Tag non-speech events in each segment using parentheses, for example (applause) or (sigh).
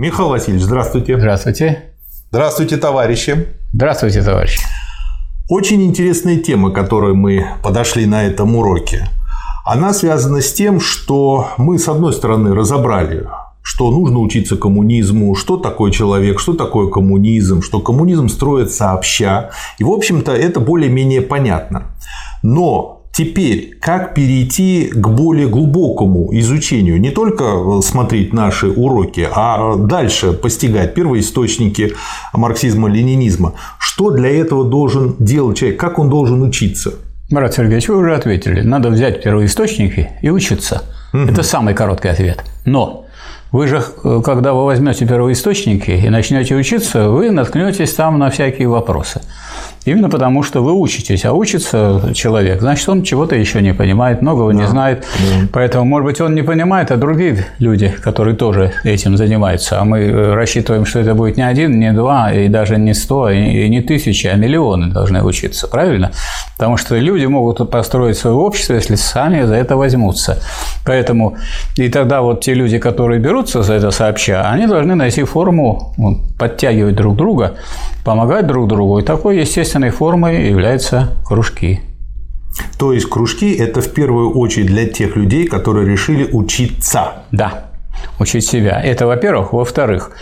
Михаил Васильевич, здравствуйте. Здравствуйте. Здравствуйте, товарищи. Здравствуйте, товарищи. Очень интересная тема, которой мы подошли на этом уроке. Она связана с тем, что мы, с одной стороны, разобрали, что нужно учиться коммунизму, что такое человек, что такое коммунизм, что коммунизм строит сообща. И, в общем-то, это более-менее понятно. Но Теперь, как перейти к более глубокому изучению, не только э, смотреть наши уроки, а дальше постигать первоисточники марксизма-ленинизма. Что для этого должен делать человек, как он должен учиться? Марат Сергеевич, вы уже ответили. Надо взять первоисточники и учиться. Угу. Это самый короткий ответ. Но вы же, э, когда вы возьмете первоисточники и начнете учиться, вы наткнетесь там на всякие вопросы. Именно потому, что вы учитесь, а учится человек, значит, он чего-то еще не понимает, многого да. не знает. Да. Поэтому, может быть, он не понимает, а другие люди, которые тоже этим занимаются. А мы э, рассчитываем, что это будет не один, не два, и даже не сто, и не тысячи, а миллионы должны учиться, правильно? Потому что люди могут построить свое общество, если сами за это возьмутся. Поэтому и тогда вот те люди, которые берутся за это сообща, они должны найти форму подтягивать друг друга, помогать друг другу. И такой естественной формой являются кружки. То есть кружки – это в первую очередь для тех людей, которые решили учиться. Да учить себя. Это, во-первых. Во-вторых,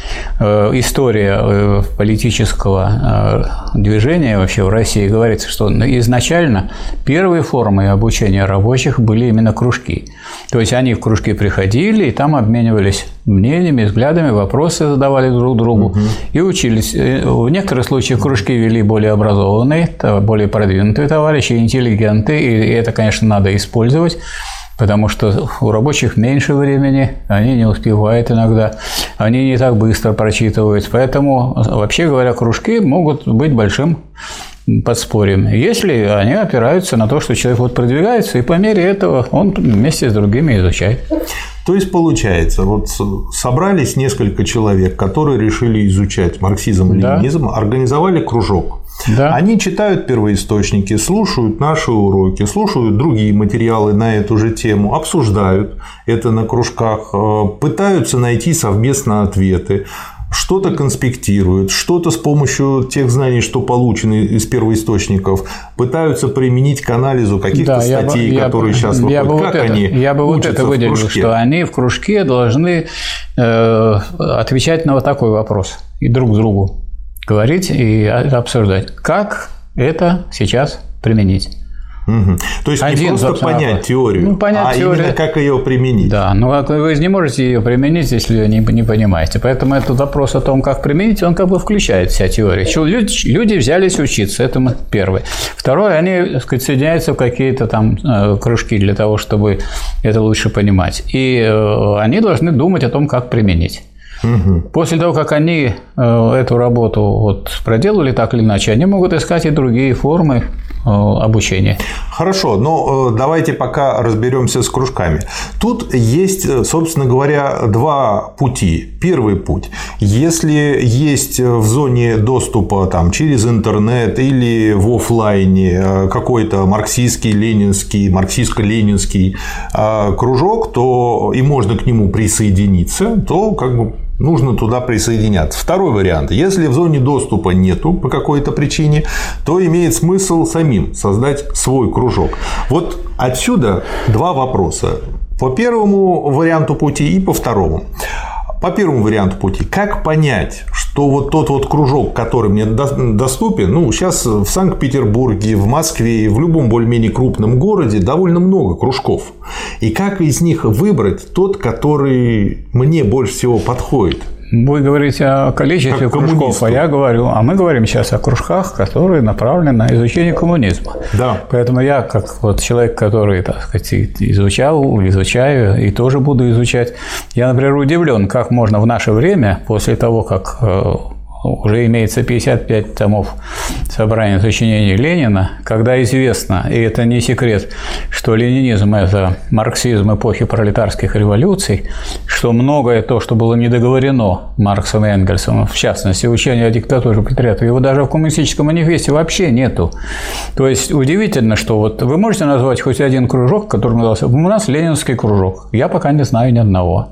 э, история э, политического э, движения вообще в России говорится, что изначально первые формы обучения рабочих были именно кружки. То есть они в кружки приходили и там обменивались мнениями, взглядами, вопросы задавали друг другу угу. и учились. В некоторых случаях кружки вели более образованные, более продвинутые товарищи, интеллигенты, и это, конечно, надо использовать потому что у рабочих меньше времени, они не успевают иногда, они не так быстро прочитывают. Поэтому, вообще говоря, кружки могут быть большим подспорьем, если они опираются на то, что человек вот продвигается, и по мере этого он вместе с другими изучает. То есть получается, вот собрались несколько человек, которые решили изучать марксизм-ленинизм, да. организовали кружок. Да. Они читают первоисточники, слушают наши уроки, слушают другие материалы на эту же тему, обсуждают это на кружках, э, пытаются найти совместно ответы что-то конспектируют, что-то с помощью тех знаний, что получены из первоисточников, пытаются применить к анализу каких-то да, статей, я которые я, сейчас я выходят. Бы как вот они это, я бы вот это выделил, что они в кружке должны э, отвечать на вот такой вопрос и друг другу говорить и обсуждать, как это сейчас применить. Угу. То есть Один, не просто понять вопрос. теорию, ну, понять а теорию. именно как ее применить. Да, но вы же не можете ее применить, если не, не понимаете. Поэтому этот вопрос о том, как применить, он как бы включает вся теория. Люди, люди взялись учиться, это первое. Второе, они так сказать, соединяются в какие-то там э, кружки для того, чтобы это лучше понимать. И э, они должны думать о том, как применить. Угу. После того, как они э, эту работу вот проделали так или иначе, они могут искать и другие формы э, обучения. Хорошо, но э, давайте пока разберемся с кружками. Тут есть, собственно говоря, два пути. Первый путь. Если есть в зоне доступа там, через интернет или в офлайне какой-то марксистский, ленинский, марксистско-ленинский кружок, то и можно к нему присоединиться, то как бы нужно туда присоединяться. Второй вариант. Если в зоне доступа нету по какой-то причине, то имеет смысл самим создать свой кружок. Вот отсюда два вопроса. По первому варианту пути и по второму. По первому варианту пути, как понять, что вот тот вот кружок, который мне доступен, ну, сейчас в Санкт-Петербурге, в Москве, в любом более-менее крупном городе довольно много кружков. И как из них выбрать тот, который мне больше всего подходит? Вы говорите о количестве как кружков, а я говорю, а мы говорим сейчас о кружках, которые направлены на изучение коммунизма. Да. Поэтому я, как вот человек, который, так сказать, изучал, изучаю и тоже буду изучать, я, например, удивлен, как можно в наше время, после того, как э, уже имеется 55 томов собрания сочинений Ленина, когда известно, и это не секрет, что ленинизм – это марксизм эпохи пролетарских революций, что многое то, что было недоговорено Марксом и Энгельсом, в частности, учение о диктатуре пролетариата, его даже в коммунистическом манифесте вообще нету. То есть удивительно, что вот вы можете назвать хоть один кружок, который назывался у нас ленинский кружок. Я пока не знаю ни одного.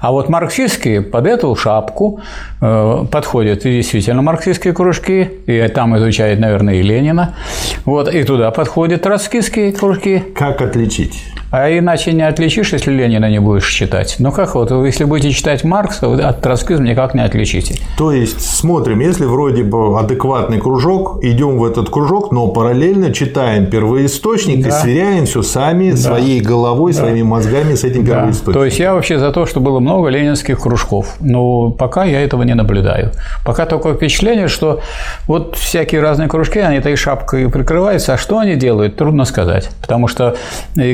А вот марксистские под эту шапку э, подходят и действительно марксистские кружки, и там изучает, наверное, и Ленина. Вот, и туда подходят троцкистские кружки. Как отличить? А иначе не отличишь, если Ленина не будешь читать. Ну как вот, если будете читать Маркса, вы от троцкизма никак не отличите. То есть смотрим, если вроде бы адекватный кружок, идем в этот кружок, но параллельно читаем первоисточник да. и сверяем все сами да. своей головой, да. своими мозгами с этим первоисточником. Да. То есть я вообще за то, что было много ленинских кружков. Но пока я этого не наблюдаю. Пока такое впечатление, что вот всякие разные кружки, они этой шапкой прикрываются, а что они делают, трудно сказать. Потому что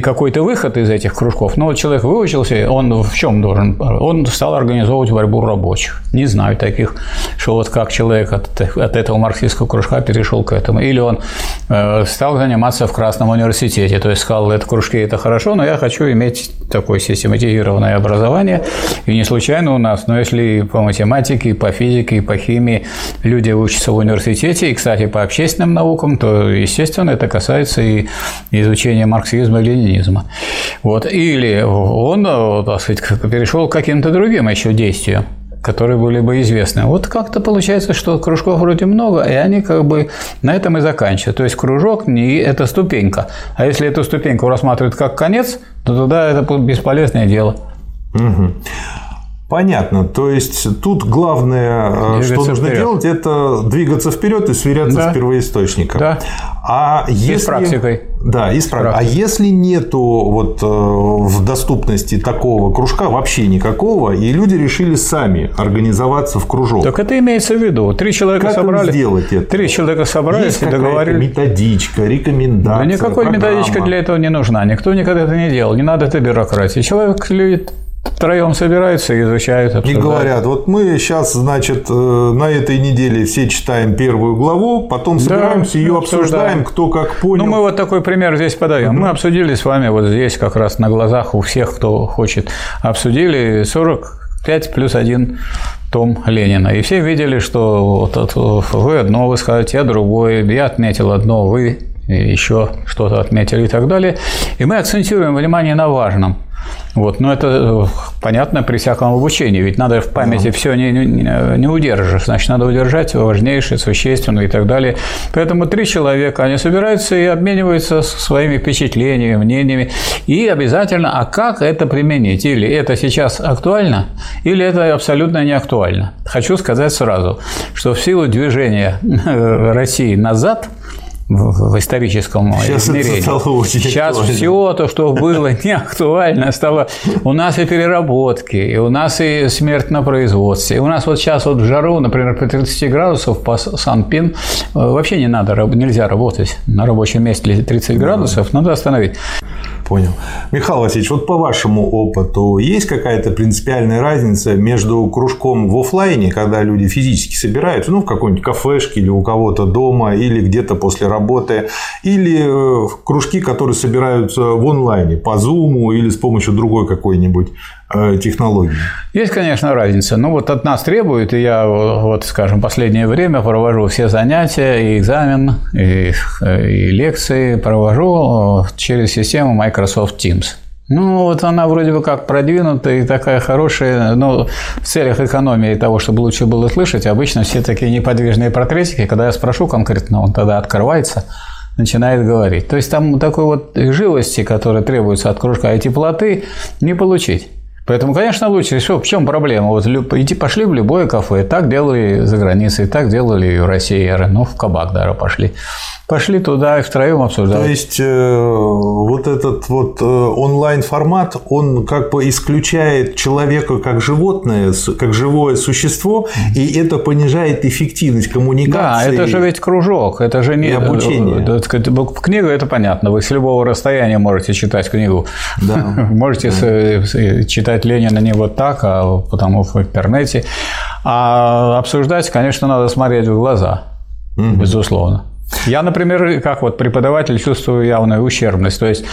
какой-то выход из этих кружков. Ну, вот человек выучился, он в чем должен? Он стал организовывать борьбу рабочих. Не знаю таких, что вот как человек от, от этого марксистского кружка перешел к этому. Или он э, стал заниматься в Красном университете, то есть сказал, это кружки это хорошо, но я хочу иметь такое систематизированное образование. И не случайно у нас, но если по математике, по физике, по химии люди учатся в университете, и, кстати, по общественным наукам, то, естественно, это касается и изучения марксизма и ленинизма. Вот. Или он, так сказать, перешел к каким-то другим еще действиям которые были бы известны. Вот как-то получается, что кружков вроде много, и они как бы на этом и заканчивают. То есть кружок не это ступенька. А если эту ступеньку рассматривают как конец, то тогда это бесполезное дело. Угу. Понятно. То есть тут главное, э, двигаться что нужно вперед. делать, это двигаться вперед и сверяться да. с первоисточником. Да. А если... И с практикой. Да, и с практикой. А если нету вот э, в доступности такого кружка вообще никакого, и люди решили сами организоваться в кружок. Так это имеется в виду. Три человека как собрали. сделать это? Три человека собрались Есть и договорились. Методичка, рекомендация. Да никакой программа. методичка для этого не нужна. Никто никогда это не делал. Не надо это бюрократии. Человек любит втроем собираются и изучают. Обсуждают. И говорят, вот мы сейчас, значит, э, на этой неделе все читаем первую главу, потом собираемся, да, ее обсуждаем, кто как понял. Ну, мы вот такой пример здесь подаем. Угу. Мы обсудили с вами вот здесь как раз на глазах у всех, кто хочет, обсудили 45 плюс один том Ленина. И все видели, что вот вы одно высказываете, я другое, я отметил одно, вы еще что-то отметили и так далее. И мы акцентируем внимание на важном. Вот, но это э, понятно при всяком обучении, ведь надо в памяти да. все не, не, не удержишь, значит, надо удержать важнейшее, существенное и так далее. Поэтому три человека, они собираются и обмениваются своими впечатлениями, мнениями, и обязательно, а как это применить? Или это сейчас актуально, или это абсолютно не актуально. Хочу сказать сразу, что в силу движения России назад – в историческом Сейчас измерении. Сейчас актуально. все то, что было (laughs) не актуально, стало. У нас и переработки, и у нас и смерть на производстве. И у нас вот сейчас вот в жару, например, по 30 градусов по Санпин э, вообще не надо, нельзя работать на рабочем месте 30 градусов, надо остановить. Понял. Михаил Васильевич, вот по вашему опыту есть какая-то принципиальная разница между кружком в офлайне, когда люди физически собираются, ну, в какой-нибудь кафешке или у кого-то дома, или где-то после работы, или э, кружки, которые собираются в онлайне, по Zoom или с помощью другой какой-нибудь технологий? Есть, конечно, разница. Ну, вот от нас требуют, и я, вот, скажем, последнее время провожу все занятия, и экзамен, и, и лекции провожу через систему Microsoft Teams. Ну, вот она вроде бы как продвинутая и такая хорошая, но в целях экономии того, чтобы лучше было слышать, обычно все такие неподвижные портретики, когда я спрошу конкретно, он тогда открывается, начинает говорить. То есть там такой вот живости, которая требуется от кружка, и теплоты не получить. Поэтому, конечно, лучше. Что, в чем проблема? Вот идти пошли в любое кафе. Так делали за границей, так делали и в России. Ну, в кабак даже пошли. Пошли туда и втроем обсуждали. То есть э, вот этот вот э, онлайн формат, он как бы исключает человека как животное, как живое существо, и это понижает эффективность коммуникации. Да, это же ведь кружок, это же не обучение. Э, книга это понятно, вы с любого расстояния можете читать книгу, да. (laughs) можете читать Ленина не вот так, а потому в интернете. А обсуждать, конечно, надо смотреть в глаза, угу. безусловно. Я, например, как вот преподаватель чувствую явную ущербность. То есть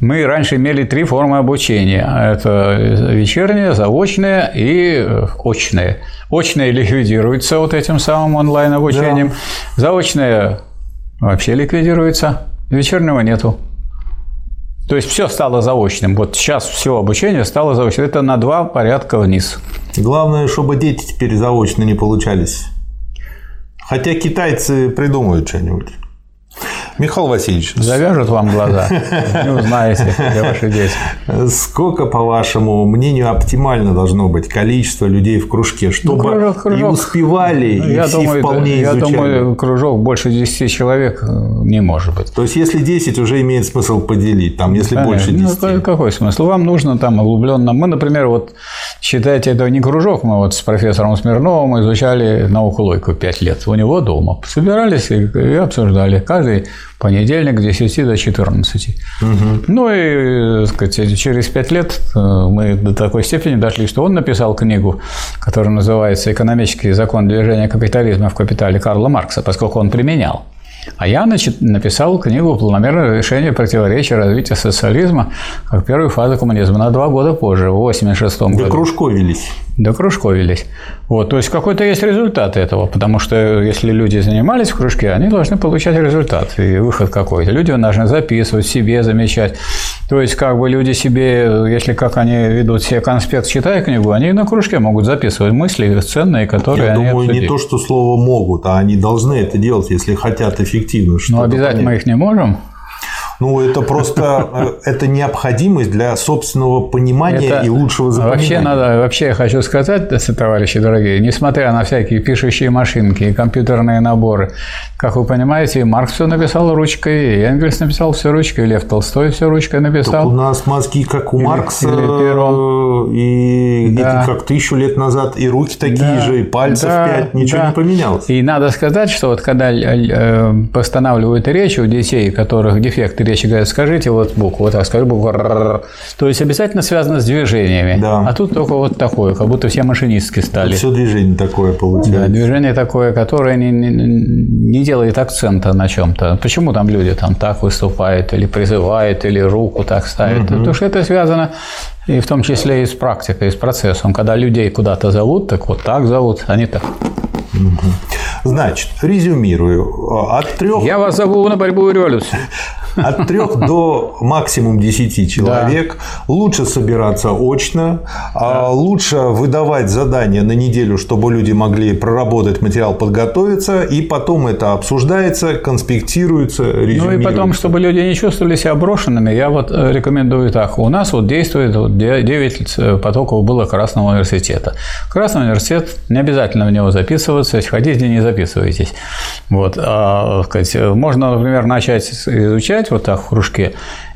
мы раньше имели три формы обучения. Это вечернее, заочное и очное. Очное ликвидируется вот этим самым онлайн-обучением. Да. Заочное вообще ликвидируется. Вечернего нету. То есть все стало заочным. Вот сейчас все обучение стало заочным. Это на два порядка вниз. Главное, чтобы дети теперь заочно не получались. Хотя китайцы придумают что-нибудь. Михаил Васильевич. Завяжут вам глаза, не узнаете, где ваши дети. Сколько, по вашему мнению, оптимально должно быть количество людей в кружке, чтобы ну, кружок, кружок. и успевали, ну, и я все думаю, вполне Я изучали? думаю, кружок больше 10 человек э, не может быть. То есть, если 10, уже имеет смысл поделить, там, если Конечно. больше 10. Ну, какой смысл? Вам нужно там углубленно. Мы, например, вот считайте, это не кружок, мы вот с профессором Смирновым изучали науку логику 5 лет. У него дома. Собирались и обсуждали. Каждый понедельник с 10 до 14. Угу. Ну и сказать, через 5 лет э, мы до такой степени дошли, что он написал книгу, которая называется «Экономический закон движения капитализма в капитале Карла Маркса», поскольку он применял. А я значит, написал книгу «Планомерное решение противоречия развития социализма как первой фазы коммунизма» на два года позже, в 1986 году. Докружковились. Докружковились. Вот, то есть какой-то есть результат этого, потому что если люди занимались в кружке, они должны получать результат и выход какой-то. Люди должны записывать, себе замечать. То есть как бы люди себе, если как они ведут себе конспект, читая книгу, они на кружке могут записывать мысли ценные, которые Я они думаю, обсудили. не то, что слово могут, а они должны это делать, если хотят эффективно. Но обязательно понять. мы их не можем. Ну, это просто э, это необходимость для собственного понимания это и лучшего запоминания. Вообще надо, вообще я хочу сказать, товарищи дорогие, несмотря на всякие пишущие машинки и компьютерные наборы, как вы понимаете, Маркс все написал ручкой, и Энгельс написал все ручкой, и Лев Толстой все ручкой написал. Так у нас мозги как у или, Маркса, или и, да. и как тысячу лет назад, и руки такие да. же, и пальцев да. пять, ничего да. не поменялось. И надо сказать, что вот когда э, постанавливают речь у детей, у которых дефекты речи, говорят, скажите вот букву, вот так, скажи букву, то есть обязательно связано с движениями. Да. А тут только вот такое, как будто все машинистки стали. Все движение такое получается. Да, движение такое, которое не, не, не делает акцента на чем-то. Почему там люди там так выступают, или призывают, или руку так ставят? Угу. Потому что это связано и в том числе и с практикой, и с процессом. Когда людей куда-то зовут, так вот так зовут, они так. Значит, резюмирую. От трех... Я вас зову на борьбу и революцию. От трех до максимум 10 человек. Да. Лучше собираться очно, а да. лучше выдавать задания на неделю, чтобы люди могли проработать материал, подготовиться, и потом это обсуждается, конспектируется, Ну и потом, чтобы люди не чувствовали себя брошенными, я вот э, рекомендую так. У нас вот действует 9 э, потоков было Красного университета. Красный университет, не обязательно в него записываться, если хотите, не записывайтесь. Вот. А, сказать, можно, например, начать изучать вот так в кружке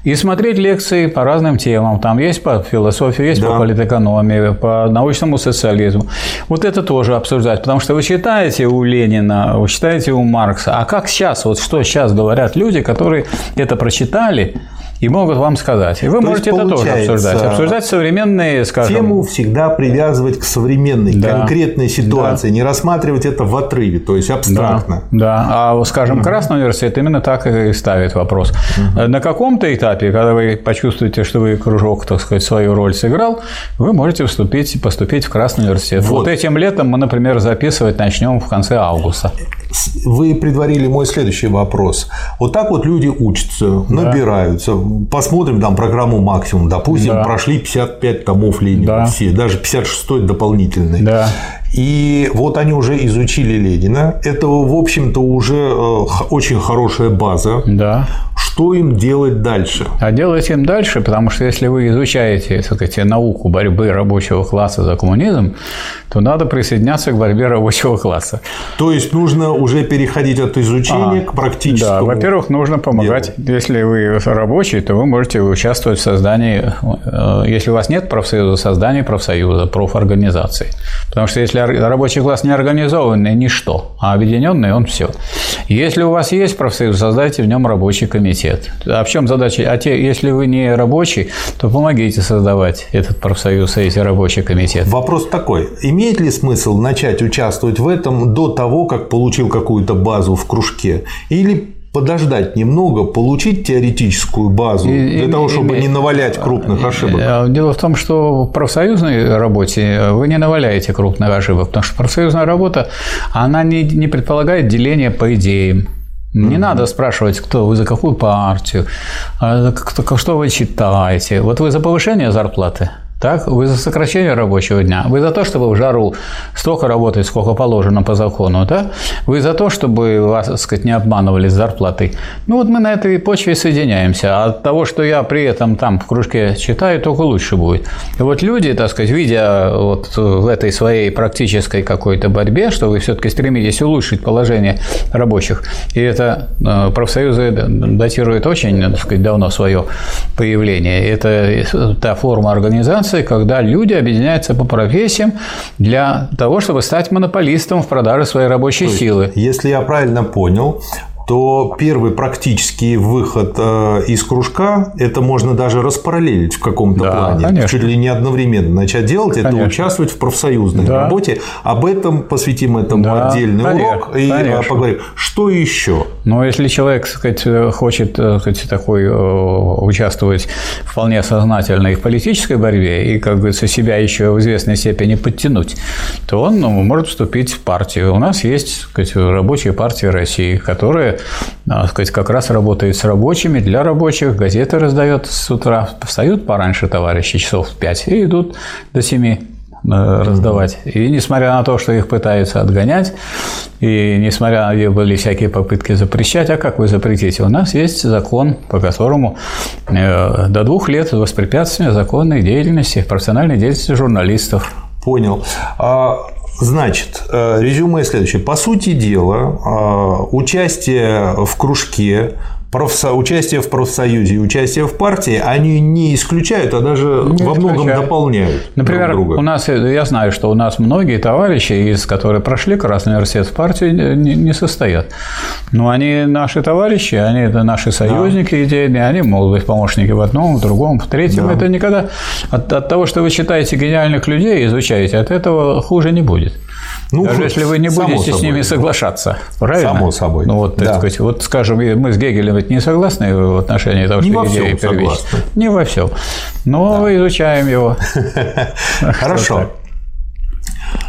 и смотреть лекции по разным темам. Там есть по философии, есть да. по политэкономии, по научному социализму. Вот это тоже обсуждать, потому что вы читаете у Ленина, вы читаете у Маркса, а как сейчас, вот что сейчас говорят люди, которые это прочитали, и могут вам сказать. И вы То можете это тоже обсуждать. Обсуждать современные, скажем... Тему всегда привязывать к современной, да. конкретной ситуации, да. не рассматривать это в отрыве, то есть абстрактно. Да, да. а, скажем, Красный университет именно так и ставит вопрос. Угу. На каком-то этапе, когда вы почувствуете, что вы кружок, так сказать, свою роль сыграл, вы можете вступить, поступить в Красный университет. Вот. вот этим летом мы, например, записывать начнем в конце августа. Вы предварили мой следующий вопрос. Вот так вот люди учатся, да. Посмотрим там программу максимум, допустим, да. прошли 55 томов Ленина да. все, даже 56 дополнительный. Да. И вот они уже изучили Ленина. Это, в общем-то, уже э, очень хорошая база. Да. Что им делать дальше? А делать им дальше, потому что если вы изучаете сказать, науку борьбы рабочего класса за коммунизм, то надо присоединяться к борьбе рабочего класса. То есть нужно уже переходить от изучения а, к практическому. Да, во-первых, нужно помогать. Делу. Если вы рабочий, то вы можете участвовать в создании, э, если у вас нет профсоюза, создании профсоюза, профорганизации. Потому что если рабочий класс не организованный, ничто, а объединенный он все. Если у вас есть профсоюз, создайте в нем рабочий комитет комитет. А в чем задача? А те, если вы не рабочий, то помогите создавать этот профсоюз и эти рабочие комитеты. Вопрос такой. Имеет ли смысл начать участвовать в этом до того, как получил какую-то базу в кружке? Или подождать немного, получить теоретическую базу и, для того, чтобы и, не навалять крупных ошибок? Э, дело в том, что в профсоюзной работе вы не наваляете крупных ошибок, потому что профсоюзная работа, она не, не предполагает деление по идеям. Не надо спрашивать, кто вы за какую партию, а что вы читаете. Вот вы за повышение зарплаты – так? Вы за сокращение рабочего дня, вы за то, чтобы в жару столько работать, сколько положено по закону, да? Вы за то, чтобы вас, так сказать, не обманывали с зарплатой. Ну вот мы на этой почве соединяемся. А от того, что я при этом там в кружке читаю, только лучше будет. И вот люди, так сказать, видя вот в этой своей практической какой-то борьбе, что вы все-таки стремитесь улучшить положение рабочих, и это э, профсоюзы датируют очень, так сказать, давно свое появление. Это та форма организации, организации, когда люди объединяются по профессиям для того, чтобы стать монополистом в продаже своей рабочей силы. Если я правильно понял, то первый практический выход э, из кружка это можно даже распараллелить в каком-то да, плане, конечно. чуть ли не одновременно начать делать, конечно. это участвовать в профсоюзной да. работе. Об этом посвятим этому да, отдельный конечно, урок и э, конечно. поговорим. Что еще? Ну, если человек, сказать, хочет, сказать, такой участвовать вполне сознательно и в политической борьбе и, как говорится, себя еще в известной степени подтянуть, то он ну, может вступить в партию. У нас есть, сказать, рабочая партия России, которая так сказать, как раз работает с рабочими, для рабочих, газеты раздает с утра, встают пораньше товарищи, часов в 5, и идут до 7 э, раздавать. И несмотря на то, что их пытаются отгонять, и несмотря на были всякие попытки запрещать, а как вы запретите? У нас есть закон, по которому э, до двух лет воспрепятствования законной деятельности, профессиональной деятельности журналистов. Понял. А Значит, э, резюме следующее. По сути дела, э, участие в кружке профсо... участие в профсоюзе и участие в партии, они не исключают, а даже не во многом дополняют. Например, друг друга. у нас, я знаю, что у нас многие товарищи, из которых прошли Красный университет в партию, не, не состоят. Но они наши товарищи, они это наши союзники да. идейные, они могут быть помощники в одном, в другом, в третьем. Да. Это никогда от, от того, что вы читаете гениальных людей, изучаете, от этого хуже не будет. Ну, Даже если вы не будете собой. с ними соглашаться, правильно? Само собой. Ну, вот, да. сказать, вот, скажем, мы с Гегелем ведь не согласны в отношении того, не что идея первична. Не во всем. Но да. изучаем его. (laughs) Хорошо.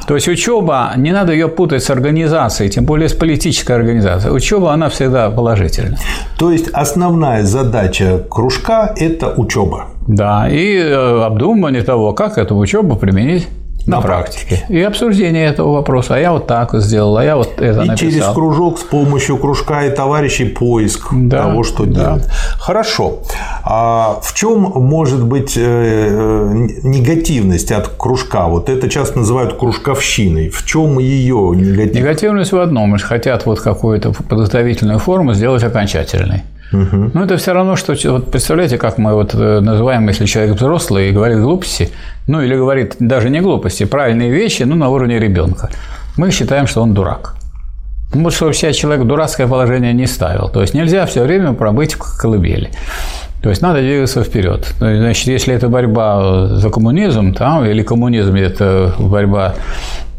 То есть учеба, не надо ее путать с организацией, тем более с политической организацией. Учеба, она всегда положительна. То есть основная задача кружка – это учеба. Да, и э, обдумывание того, как эту учебу применить на, на практике. практике. И обсуждение этого вопроса. А я вот так сделал, а я вот это и написал. через кружок с помощью кружка и товарищей поиск да, того, что да. делать. Хорошо. А в чем может быть э, э, негативность от кружка? Вот это часто называют кружковщиной. В чем ее негативность? Негативность в одном. Хотят вот какую-то подготовительную форму сделать окончательной. Угу. Ну, это все равно, что вот представляете, как мы вот э, называем, если человек взрослый и говорит глупости, ну или говорит даже не глупости, правильные вещи, ну на уровне ребенка. Мы считаем, что он дурак. Ну, что себя человек дурацкое положение не ставил. То есть нельзя все время пробыть в колыбели. То есть надо двигаться вперед. Значит, если это борьба за коммунизм, там, или коммунизм это борьба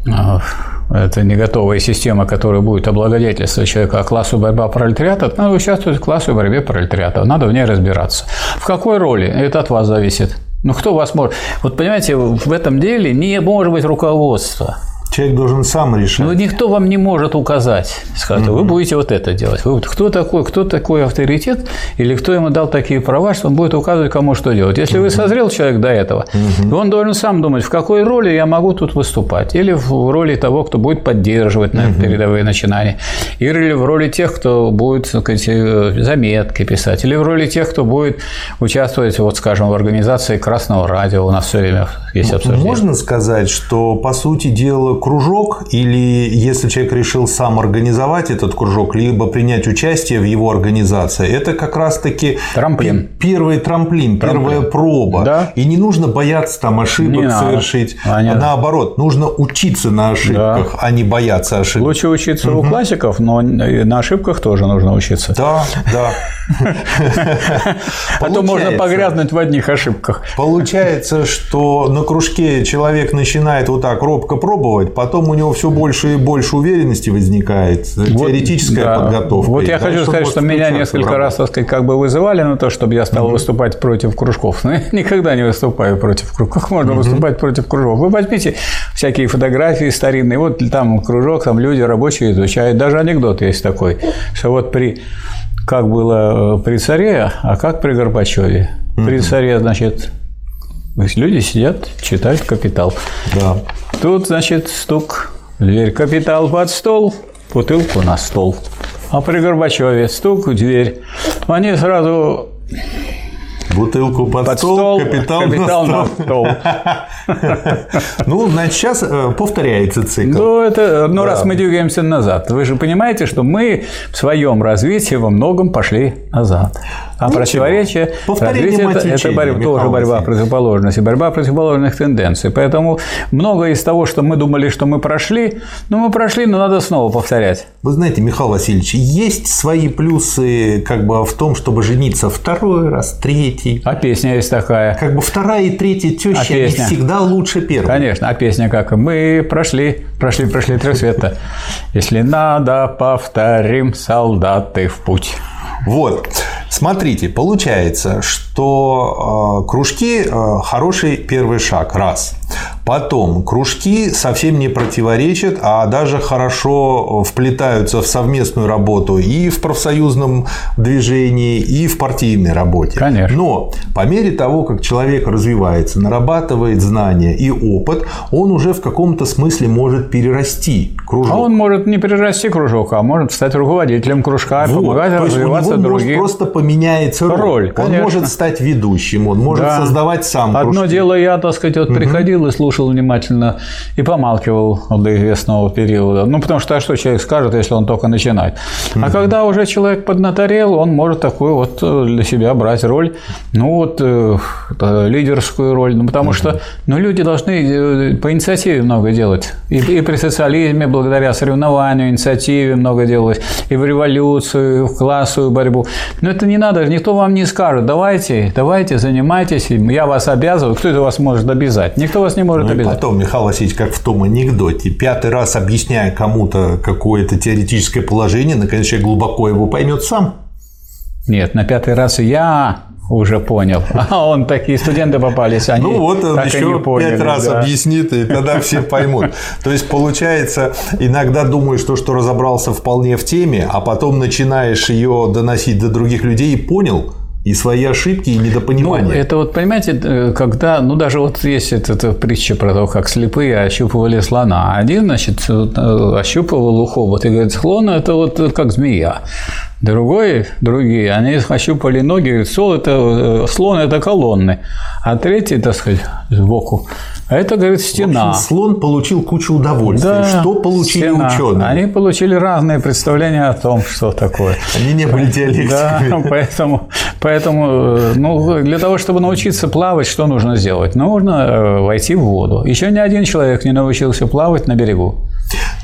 а, это не готовая система, которая будет облагодетельствовать человека, а классу борьба пролетариата, надо участвовать в классовой борьбе пролетариата, надо в ней разбираться. В какой роли? Это от вас зависит. Ну, кто вас может... Вот понимаете, в этом деле не может быть руководства. Человек должен сам решать. Ну, никто вам не может указать. Сказать, угу. вы будете вот это делать. Вы, кто, такой, кто такой авторитет или кто ему дал такие права, что он будет указывать, кому что делать. Если угу. вы созрел человек до этого, угу. он должен сам думать, в какой роли я могу тут выступать. Или в роли того, кто будет поддерживать угу. передовые начинания. Или в роли тех, кто будет сказать, э, заметки писать. Или в роли тех, кто будет участвовать, вот, скажем, в организации Красного радио. У нас все время есть обсуждение. Можно сказать, что по сути дела кружок, или если человек решил сам организовать этот кружок, либо принять участие в его организации, это как раз-таки Трамплин. первый трамплин, первая проба. Да. И не нужно бояться там ошибок Не совершить. А, не наоборот, нужно учиться на ошибках, а не бояться ошибок. Лучше учиться у классиков, но на ошибках тоже нужно учиться. Да, да. (laughs) А то можно погрязнуть в одних ошибках. Получается, что на кружке человек начинает вот так робко пробовать, потом у него все больше и больше уверенности возникает, теоретическая да. подготовка. Вот я дальше хочу сказать, что меня несколько раз, так сказать, как бы вызывали на то, чтобы я стал выступать против кружков. (laughs) Но я никогда не выступаю против кружков. Как (laughs) можно выступать против кружков? Вы возьмите всякие фотографии старинные, вот там кружок, там люди рабочие изучают. Даже анекдот есть такой, что вот при как было э, при царе, а как при Горбачеве. При царе, значит, люди сидят, читают «Капитал». Да. Тут, значит, стук дверь. Капитал под стол, бутылку на стол. А при Горбачеве стук в дверь. Они сразу Бутылку под, под стол, стол, капитал, капитал на стол. (laughs) Ну, значит, сейчас э, повторяется цикл. Ну, это, ну, раз мы двигаемся назад, вы же понимаете, что мы в своем развитии во многом пошли назад. А Ничего. противоречие, Повторение это, это борьба- тоже борьба Васильевич. противоположностей, борьба противоположных тенденций. Поэтому многое из того, что мы думали, что мы прошли, ну, мы прошли, но надо снова повторять. Вы знаете, Михаил Васильевич, есть свои плюсы как бы в том, чтобы жениться второй раз, третий. А песня есть такая. Как бы вторая и третья теща, А песня? всегда лучше первой. Конечно, а песня как? Мы прошли, прошли, прошли три света. Если надо, повторим, солдаты в путь. Вот. Смотрите, получается, что э, кружки э, хороший первый шаг, раз. Потом кружки совсем не противоречат, а даже хорошо вплетаются в совместную работу и в профсоюзном движении, и в партийной работе. Конечно. Но по мере того, как человек развивается, нарабатывает знания и опыт, он уже в каком-то смысле может перерасти кружок. А он может не перерасти кружок, а может стать руководителем кружка Вот. помогать То есть у развиваться него может другим. просто поменяется роль. Роль, он конечно. может стать ведущим, он может Да. создавать сам Одно кружки. дело, я, так сказать, вот приходил и слушал внимательно и помалкивал до известного периода. Ну, потому что а что человек скажет, если он только начинает? А когда уже человек поднаторел, он может такую вот э, для себя брать роль, ну, вот э, э, лидерскую роль. Ну, потому что ну, люди должны э, по инициативе много делать. И, и при социализме, благодаря соревнованию, инициативе много делалось. И в революцию, и в классовую борьбу. Но это не надо, никто вам не скажет, давайте, давайте, занимайтесь, я вас обязываю. Кто это вас может обязать? Никто вас не может Ну обязать. потом, Михаил Васильевич, как в том анекдоте, пятый раз объясняя кому-то какое-то теоретическое положение, наконец человек глубоко его поймет сам. Нет, на пятый раз я уже понял. (laughs) А он такие студенты попались, они Ну вот он так и не еще поняли, пять раз да. объяснит, и тогда все (laughs) поймут. То есть получается, иногда думаешь, что, что разобрался вполне в теме, а потом начинаешь ее доносить до других людей и понял и свои ошибки, и Ну, недопонимания. это вот, понимаете, э, когда, ну, даже вот есть эта, эта притча про то, как слепые ощупывали слона. Один, значит, э, ощупывал ухо, вот, и говорит, слон – это вот как змея. Другой, другие, они ощупали ноги, говорят, сол это, э, слон – это колонны. А третий, так сказать, сбоку – это, говорит, В стена. общем, слон получил кучу удовольствия. что получили стена. ученые? Они получили разные представления о том, что такое. Они не были Да, диалектиками. (laughs) поэтому, поэтому э, ну, для того, чтобы научиться плавать, что нужно сделать? Нужно э, войти в воду. Еще ни один человек не научился плавать на берегу.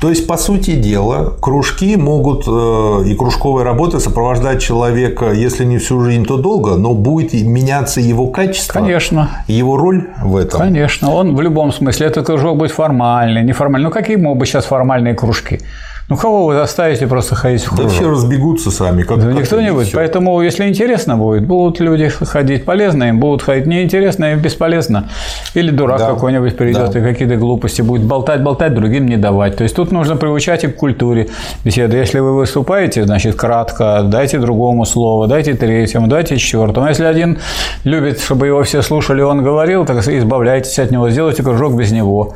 То есть, по сути дела, кружки могут э, и кружковая работа сопровождать человека, если не всю жизнь, то долго, но будет меняться его качество, Конечно. его роль в этом. Конечно, он в любом смысле, этот кружок будет формальный, неформальный. Ну, какие могут быть сейчас формальные кружки? Ну, кого вы заставите просто ходить в Да кружок? все разбегутся сами. Как, Да как никто не будет. всё. Поэтому, если интересно будет, будут люди ходить полезно, им будут ходить неинтересно и бесполезно. Или дурак Да. какой-нибудь придет Да. и какие-то глупости будет болтать, болтать, другим не давать. То есть тут нужно приучать и к культуре беседы. Если вы выступаете, значит, кратко, дайте другому слово, дайте третьему, дайте четвертому. А Если один любит, чтобы его все слушали, он говорил, так избавляйтесь от него, сделайте кружок без него.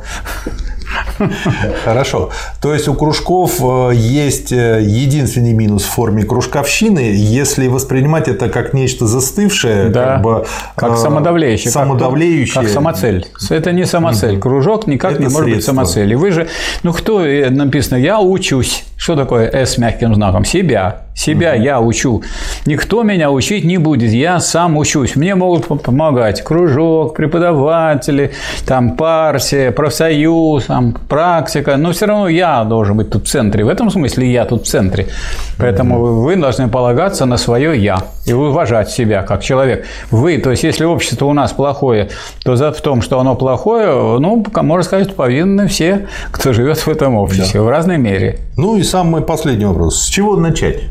Хорошо. То есть у кружков э, есть э, единственный минус в форме кружковщины, если воспринимать это как нечто застывшее, да. как бы как самодавлеющее, самодавлеющее. Как, как самоцель. Это не самоцель. Кружок никак это не может средство. быть самоцель. И вы же, ну кто написано, я учусь. Что такое с мягким знаком? Себя. Себя угу. я учу. Никто меня учить не будет. Я сам учусь. Мне могут помогать кружок, преподаватели, там партия, профсоюз, там, практика. Но все равно я должен быть тут в центре. В этом смысле я тут в центре. Поэтому угу. вы должны полагаться на свое я и уважать себя как человек. Вы, то есть, если общество у нас плохое, то за в том, что оно плохое, ну, можно сказать, повинны все, кто живет в этом обществе да. в разной мере. Ну и самый последний вопрос. С чего начать?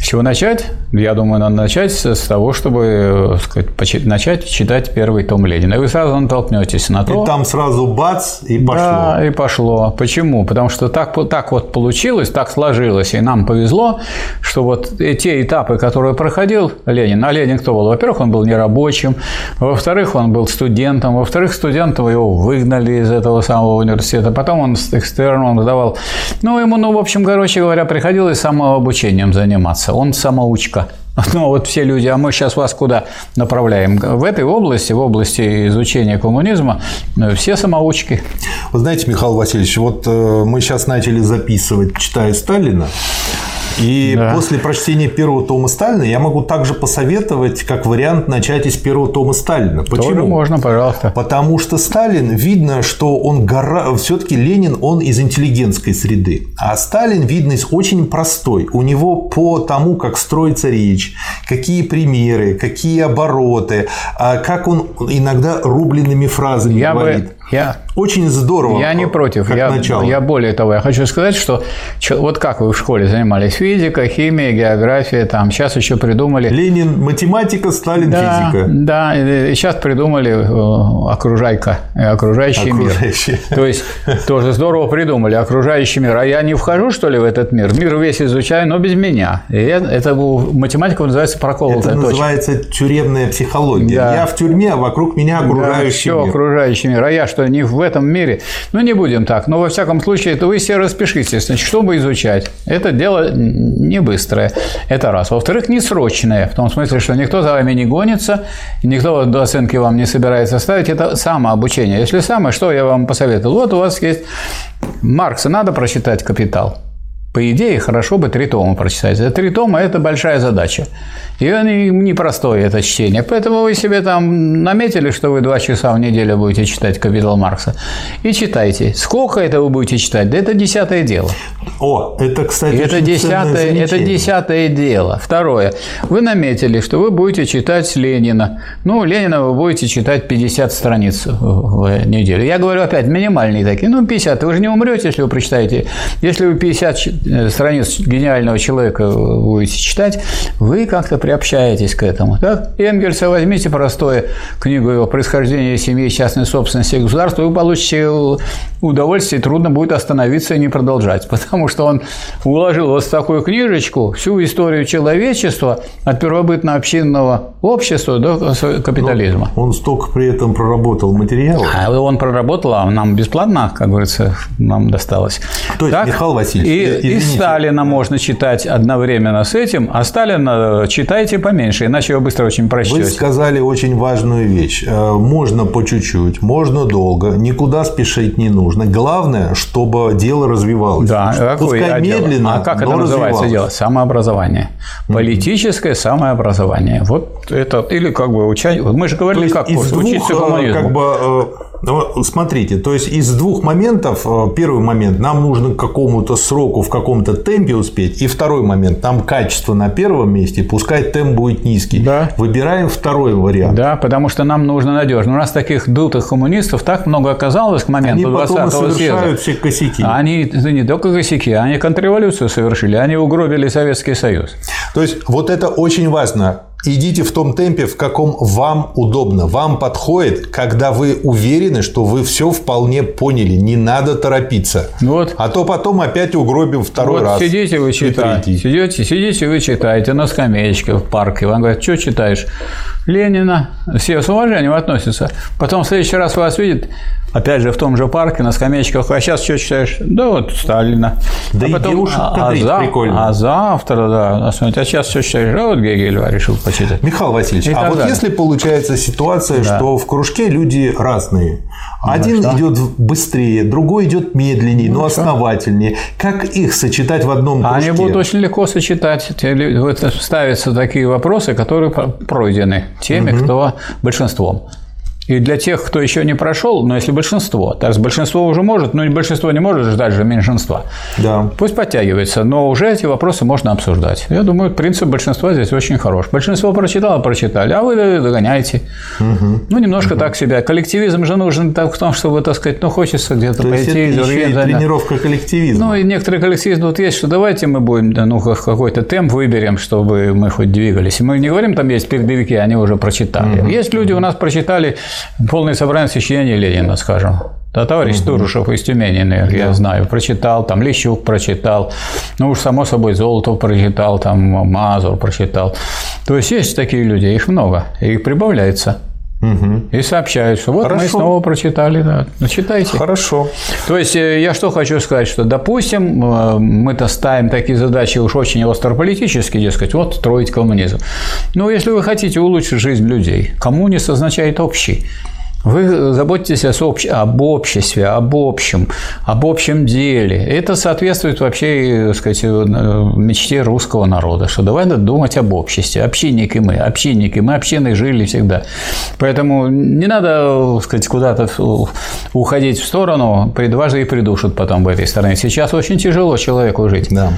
С чего начать? Я думаю, надо начать с того, чтобы сказать, начать читать первый том Ленина. И вы сразу натолкнетесь на то. И там сразу бац, и пошло. Да, и пошло. Почему? Потому что так, так вот получилось, так сложилось, и нам повезло, что вот те этапы, которые проходил Ленин, а Ленин кто был? Во-первых, он был нерабочим, во-вторых, он был студентом, во-вторых, студентов его выгнали из этого самого университета, потом он экстерном сдавал. Ну, ему, ну, в общем, короче говоря, приходилось самообучением заниматься. Он самоучка. (laughs) Ну, вот все люди, а мы сейчас вас куда направляем? В этой области, в области изучения коммунизма, э, все самоучки. Вы знаете, Михаил Васильевич, вот э, мы сейчас начали записывать, читая Сталина, и да. после прочтения первого тома Сталина я могу также посоветовать, как вариант, начать из первого тома Сталина. Почему? Тоже можно, пожалуйста. Потому что Сталин, видно, что он гора... все-таки Ленин, он из интеллигентской среды. А Сталин, видно, из очень простой. У него по тому, как строится речь, какие примеры, какие обороты, а как он иногда рубленными фразами я говорит. Бы, я очень здорово. Я не против. Я, начало. я более того, я хочу сказать, что вот как вы в школе занимались физика, химия, география, там сейчас еще придумали. Ленин математика, Сталин да, физика. Да, сейчас придумали э, окружайка, э, окружающий, окружающий мир. То есть тоже здорово придумали окружающий мир. А я не вхожу что ли в этот мир? Мир весь изучаю, но без меня. И это математика называется проколотая Это называется тюремная психология. Да. Я в тюрьме, а вокруг меня окружающий да, все мир. окружающий мир. А я что не в этом мире. Ну, не будем так. Но, во всяком случае, это вы все распишитесь. Значит, чтобы изучать. Это дело не быстрое. Это раз. Во-вторых, не срочное. В том смысле, что никто за вами не гонится, никто до оценки вам не собирается ставить. Это самообучение. Если самое, что я вам посоветовал? Вот у вас есть Маркса, надо прочитать «Капитал». По идее, хорошо бы три тома прочитать. А три тома – это большая задача. И непростое это чтение. Поэтому вы себе там наметили, что вы два часа в неделю будете читать «Капитал Маркса». И читайте. Сколько это вы будете читать? Да это десятое дело. О, это, кстати, это десятое, это десятое дело. Второе. Вы наметили, что вы будете читать Ленина. Ну, Ленина вы будете читать 50 страниц в неделю. Я говорю опять, минимальные такие. Ну, 50. Вы же не умрете, если вы прочитаете. Если вы 50 э, страниц гениального человека будете читать, вы как-то приобщаетесь к этому. Так? Энгельса возьмите простое книгу его «Происхождение семьи, частной собственности государства», вы получите удовольствие, трудно будет остановиться и не продолжать, (laughs) потому что он уложил вот в такую книжечку всю историю человечества от первобытно-общинного общества до капитализма. Но он столько при этом проработал материал. А он проработал, а нам бесплатно, как говорится, нам досталось. То есть, так, Михаил Васильевич, и, и Сталина можно читать одновременно с этим, а Сталина читать читайте поменьше, иначе вы быстро очень прочтете. Вы сказали очень важную вещь. Э, можно по чуть-чуть, можно долго, никуда спешить не нужно. Главное, чтобы дело развивалось. Да, какое Пускай медленно, А как это называется дело? Самообразование. Политическое самообразование. Вот это, или как бы учать. Мы же говорили, как из двух, учиться э, коммунизму. Как бы, ну, смотрите, то есть из двух моментов, э, первый момент, нам нужно к какому-то сроку в каком-то темпе успеть, и второй момент, там качество на первом месте, пускай темп будет низкий. Да. Выбираем второй вариант. Да, потому что нам нужно надежно. У нас таких дутых коммунистов так много оказалось к моменту 20-го съезда. все косяки. Они не только косяки, они контрреволюцию совершили, они угробили Советский Союз. То есть вот это очень важно. Идите в том темпе, в каком вам удобно, вам подходит, когда вы уверены, что вы все вполне поняли, не надо торопиться. Вот. А то потом опять угробим второй вот раз. Сидите вы читаете, сидите, сидите вы читаете на скамеечке в парке, вам говорят, что читаешь? Ленина, все с уважением относятся. Потом в следующий раз вас видит, опять же, в том же парке, на скамеечках, а сейчас что читаешь? Да вот Сталина. Да а и потом, девушек а, кадрить за- прикольно. а завтра, да, а а сейчас что читаешь? Да вот Гегель решил почитать. Михаил Васильевич, И а вот далее. если получается ситуация, Да. что в кружке люди разные, один что? идет быстрее, другой идет медленнее, но основательнее, как их сочетать в одном А кружке? Они будут очень легко сочетать. Ставятся такие вопросы, которые про- пройдены теми, кто большинством. И для тех, кто еще не прошел, но если большинство, так с большинство уже может, но большинство не может ждать же меньшинства. Да. Пусть подтягивается, но уже эти вопросы можно обсуждать. Я думаю, принцип большинства здесь очень хорош. Большинство прочитало, прочитали, а вы догоняете. Ну, немножко так себя. Коллективизм же нужен так в том, чтобы, так сказать, ну, хочется где-то То есть пойти, это еще и тренировка коллективизма. Ну, и некоторые коллективизм тут есть, что давайте мы будем, ну, как- какой-то темп выберем, чтобы мы хоть двигались. Мы не говорим, там есть передовики, они уже прочитали. Есть люди, у нас прочитали полное собрание сочинений Ленина, скажем. Да, товарищ Турушев из Тюмени, наверное, я знаю, прочитал, там Лещук прочитал, ну уж само собой Золотов прочитал, там Мазур прочитал. То есть есть такие люди, их много, их прибавляется. И сообщают, что вот мы Хорошо. снова прочитали, да. Ну, читайте. Хорошо. То есть э, я что хочу сказать, что, допустим, э, мы-то ставим такие задачи уж очень острополитические, дескать, вот строить коммунизм. Но если вы хотите улучшить жизнь людей, коммунист означает общий. Вы заботитесь о об обществе, об общем, об общем деле. Это соответствует вообще, так сказать, э, мечте русского народа, что давай надо думать об обществе. Общинники мы, общинники, мы общиной жили всегда. Поэтому не надо, так сказать, куда-то уходить в сторону, дважды и придушат потом в этой стороне. Сейчас очень тяжело человеку жить. Да.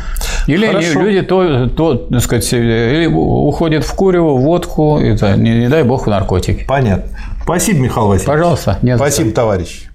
Или Хорошо. люди то, то, так сказать, или уходят в курево, в водку, это, не, не дай бог, в наркотики. Понятно. Спасибо, Михаил Васильевич. Пожалуйста, нет. Спасибо, товарищ.